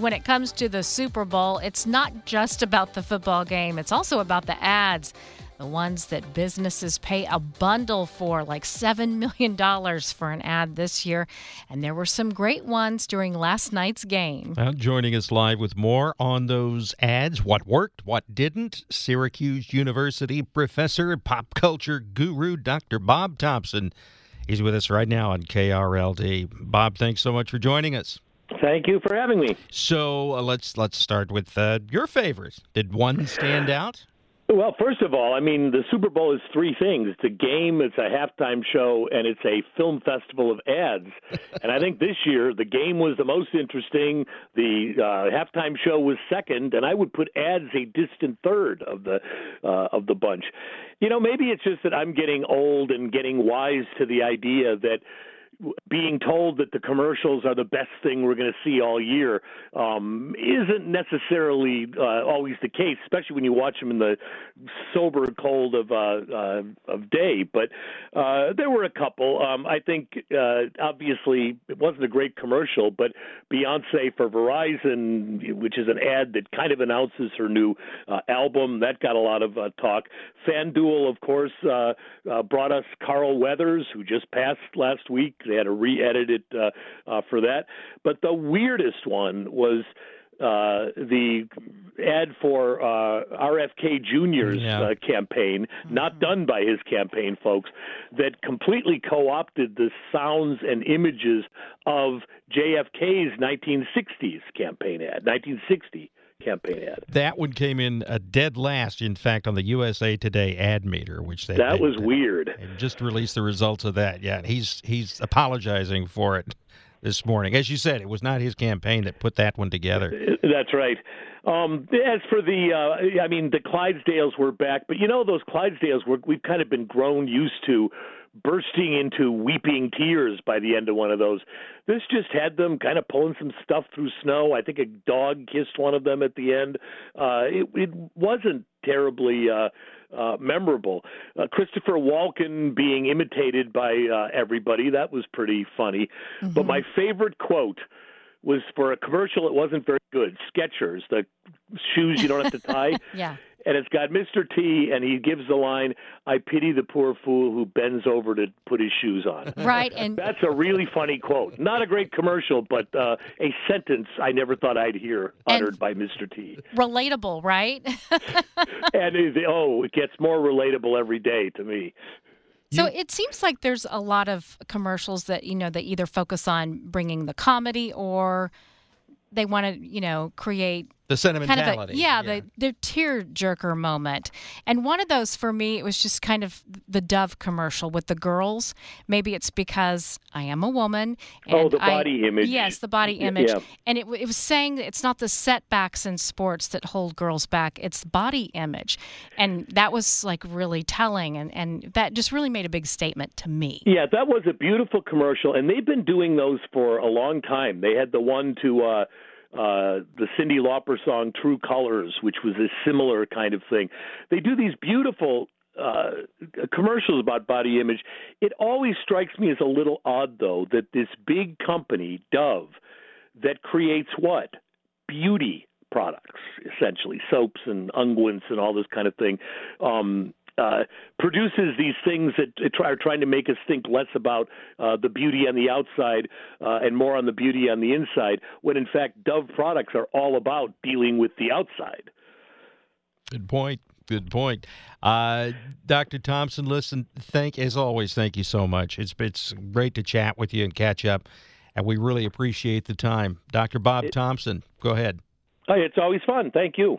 When it comes to the Super Bowl, it's not just about the football game, it's also about the ads. The ones that businesses pay a bundle for, like $7 million for an ad this year. And there were some great ones during last night's game. Well, joining us live with more on those ads, what worked, what didn't, Syracuse University professor, pop culture guru, Dr. Bob Thompson. He's with us right now on KRLD. Bob, thanks so much for joining us. Thank you for having me. So uh, let's let's start with uh, your favorites. Did one stand out? Well, first of all, I mean, the Super Bowl is three things it's a game, it's a halftime show, and it's a film festival of ads. and I think this year, the game was the most interesting. The uh, halftime show was second, and I would put ads a distant third of the, uh, of the bunch. You know, maybe it's just that I'm getting old and getting wise to the idea that being told that the commercials are the best thing we're going to see all year um, isn't necessarily uh, always the case, especially when you watch them in the sober cold of uh, uh, of day. But uh, there were a couple. Um, I think uh, obviously it wasn't a great commercial, but Beyonce for Verizon, which is an ad that kind of announces her new uh, album, that got a lot of uh, talk. FanDuel, of course, uh, uh, brought us Carl Weathers, who just passed last week. They had to re-edit it uh, uh, for that. But the weirdest one was uh, the ad for uh, RFK Jr.'s Yeah. uh, campaign, not done by his campaign folks, that completely co-opted the sounds and images of JFK's 1960s campaign ad, 1960 campaign ad. That one came in uh, dead last, in fact, on the USA Today ad meter, which they That they- was weird. they just released the results of that. Yeah, he's he's apologizing for it this morning. As you said, it was not his campaign that put that one together. That's right. Um, as for the, uh, I mean, the Clydesdales were back, but you know those Clydesdales were we've kind of been grown used to bursting into weeping tears by the end of one of those. This just had them kind of pulling some stuff through snow. I think a dog kissed one of them at the end. Uh, it, it wasn't terribly uh, uh, memorable. Uh, Christopher Walken being imitated by uh, everybody that was pretty funny. But my favorite quote was for a commercial. It wasn't very good. Skechers, the shoes you don't have to tie. Yeah. And it's got Mr. T, and he gives the line, "I pity the poor fool who bends over to put his shoes on." Right. And That's a really funny quote. Not a great commercial, but uh, a sentence I never thought I'd hear And- uttered by Mr. T. relatable, right? And it, oh, it gets more relatable every day to me. So it seems like there's a lot of commercials that you know that either focus on bringing the comedy or they want to you know create The kind of a sentimentality. yeah, the the tear jerker moment. And one of those for me it was just kind of the Dove commercial with the girls. Maybe it's because I am a woman. And Oh, the I- body image. Yes, the body image. yeah. And it, it was saying that it's not the setbacks in sports that hold girls back; it's body image, and that was like really telling, and and that just really made a big statement to me. Yeah, that was a beautiful commercial, and they've been doing those for a long time. They had the one to uh, uh, the Cyndi Lauper song "True Colors," which was a similar kind of thing. They do these beautiful uh, commercials about body image. It always strikes me as a little odd, though, that this big company, Dove, that creates what beauty products, essentially soaps and unguents and all this kind of thing. Um, uh, produces these things that are trying to make us think less about uh, the beauty on the outside uh, and more on the beauty on the inside, when in fact Dove products are all about dealing with the outside. Good point. Good point. Uh, Dr. Thompson, listen, thank as always, thank you so much. It's it's great to chat with you and catch up, and we really appreciate the time. Dr. Bob Thompson, go ahead. Hey, it's always fun. Thank you.